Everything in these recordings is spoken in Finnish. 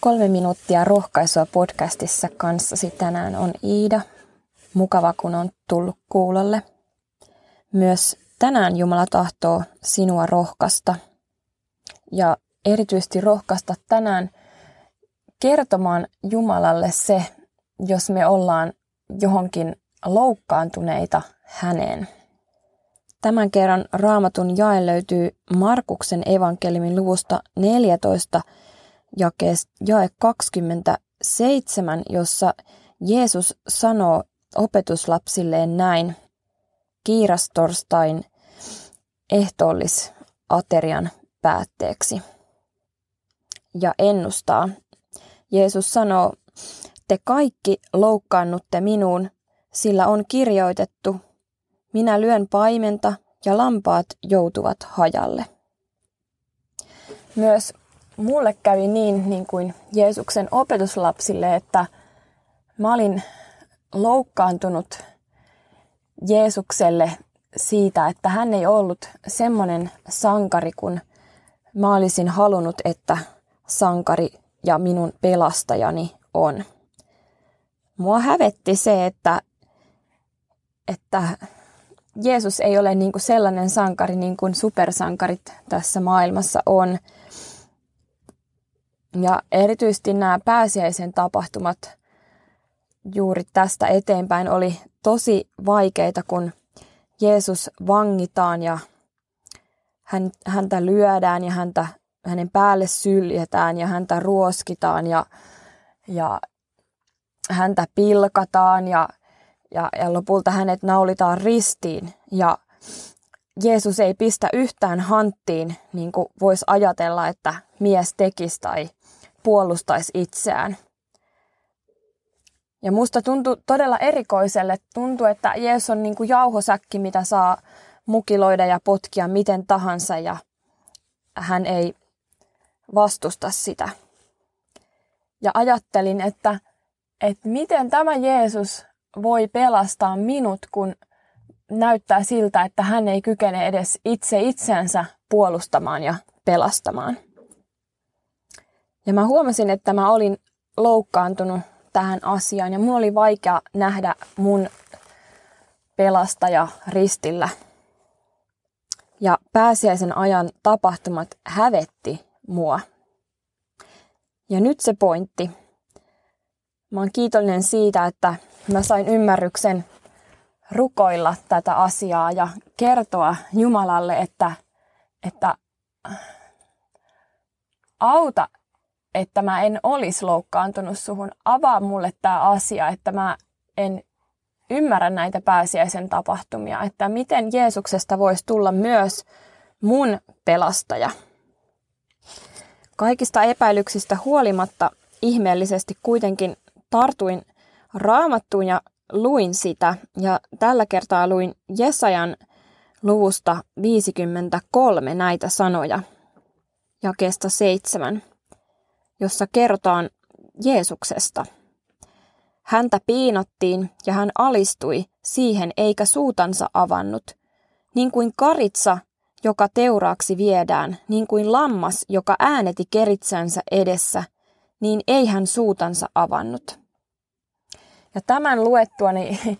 Kolme minuuttia rohkaisua podcastissa kanssasi tänään on Iida. Mukava, kun on tullut kuulolle. Myös tänään Jumala tahtoo sinua rohkasta. Ja erityisesti rohkaista tänään kertomaan Jumalalle se, jos me ollaan johonkin loukkaantuneita häneen. Tämän kerran raamatun jae löytyy Markuksen evankeliumin luvusta 14 jae 27, jossa Jeesus sanoo opetuslapsilleen näin kiirastorstain ehtoollisaterian päätteeksi ja ennustaa. Jeesus sanoo, te kaikki loukkaannutte minuun, sillä on kirjoitettu, minä lyön paimenta ja lampaat joutuvat hajalle. Myös mulle kävi niin, niin kuin Jeesuksen opetuslapsille, että mä olin loukkaantunut Jeesukselle siitä, että hän ei ollut semmoinen sankari, kun mä olisin halunnut, että sankari ja minun pelastajani on. Mua hävetti se, että, että Jeesus ei ole niin kuin sellainen sankari niin kuin supersankarit tässä maailmassa on. Ja erityisesti nämä pääsiäisen tapahtumat juuri tästä eteenpäin oli tosi vaikeita, kun Jeesus vangitaan ja hän, häntä lyödään ja häntä, hänen päälle syljetään ja häntä ruoskitaan ja, ja häntä pilkataan ja, ja, ja lopulta hänet naulitaan ristiin. Ja Jeesus ei pistä yhtään hanttiin, niin kuin voisi ajatella, että mies tekisi tai puolustaisi itseään. Ja musta tuntuu todella erikoiselle. Tuntuu, että Jeesus on niin kuin jauhosäkki, mitä saa mukiloida ja potkia miten tahansa ja hän ei vastusta sitä. Ja ajattelin, että, että miten tämä Jeesus voi pelastaa minut, kun näyttää siltä, että hän ei kykene edes itse itsensä puolustamaan ja pelastamaan. Ja mä huomasin, että mä olin loukkaantunut tähän asiaan ja mun oli vaikea nähdä mun pelastaja ristillä. Ja pääsiäisen ajan tapahtumat hävetti mua. Ja nyt se pointti. Mä oon kiitollinen siitä, että mä sain ymmärryksen rukoilla tätä asiaa ja kertoa Jumalalle, että, että auta että mä en olisi loukkaantunut suhun. Avaa mulle tämä asia, että mä en ymmärrä näitä pääsiäisen tapahtumia, että miten Jeesuksesta voisi tulla myös mun pelastaja. Kaikista epäilyksistä huolimatta ihmeellisesti kuitenkin tartuin raamattuun ja luin sitä. Ja tällä kertaa luin Jesajan luvusta 53 näitä sanoja jakeesta seitsemän jossa kerrotaan Jeesuksesta. Häntä piinattiin ja hän alistui siihen eikä suutansa avannut, niin kuin karitsa, joka teuraaksi viedään, niin kuin lammas, joka ääneti keritsänsä edessä, niin ei hän suutansa avannut. Ja tämän luettuani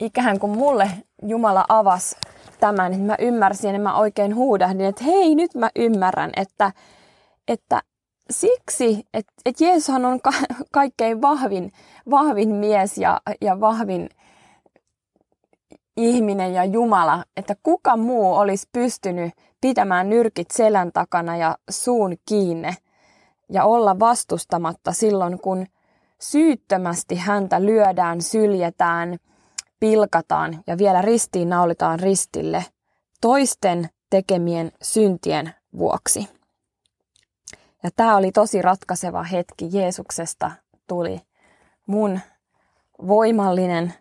ikään kuin mulle Jumala avasi tämän, että mä ymmärsin ja mä oikein huudahdin, että hei nyt mä ymmärrän, että, että siksi, että, että Jeesushan on ka- kaikkein vahvin, vahvin mies ja, ja vahvin ihminen ja Jumala, että kuka muu olisi pystynyt pitämään nyrkit selän takana ja suun kiinne ja olla vastustamatta silloin, kun syyttömästi häntä lyödään, syljetään, pilkataan ja vielä ristiin naulitaan ristille toisten tekemien syntien vuoksi. Ja tämä oli tosi ratkaiseva hetki. Jeesuksesta tuli mun voimallinen,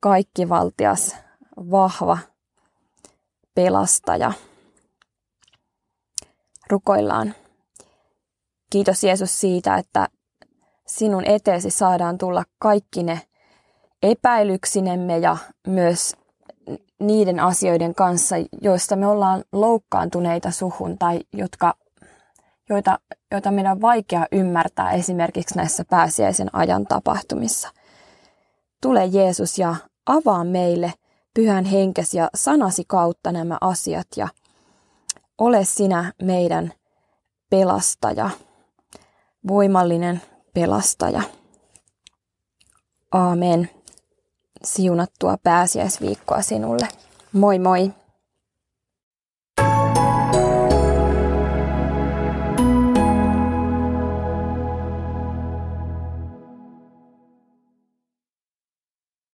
kaikkivaltias, vahva pelastaja. Rukoillaan. Kiitos Jeesus siitä, että sinun eteesi saadaan tulla kaikki ne epäilyksinemme ja myös niiden asioiden kanssa, joista me ollaan loukkaantuneita suhun tai jotka joita, joita meidän on vaikea ymmärtää esimerkiksi näissä pääsiäisen ajan tapahtumissa. Tule Jeesus ja avaa meille pyhän henkesi ja sanasi kautta nämä asiat ja ole sinä meidän pelastaja, voimallinen pelastaja. Aamen. Siunattua pääsiäisviikkoa sinulle. Moi moi!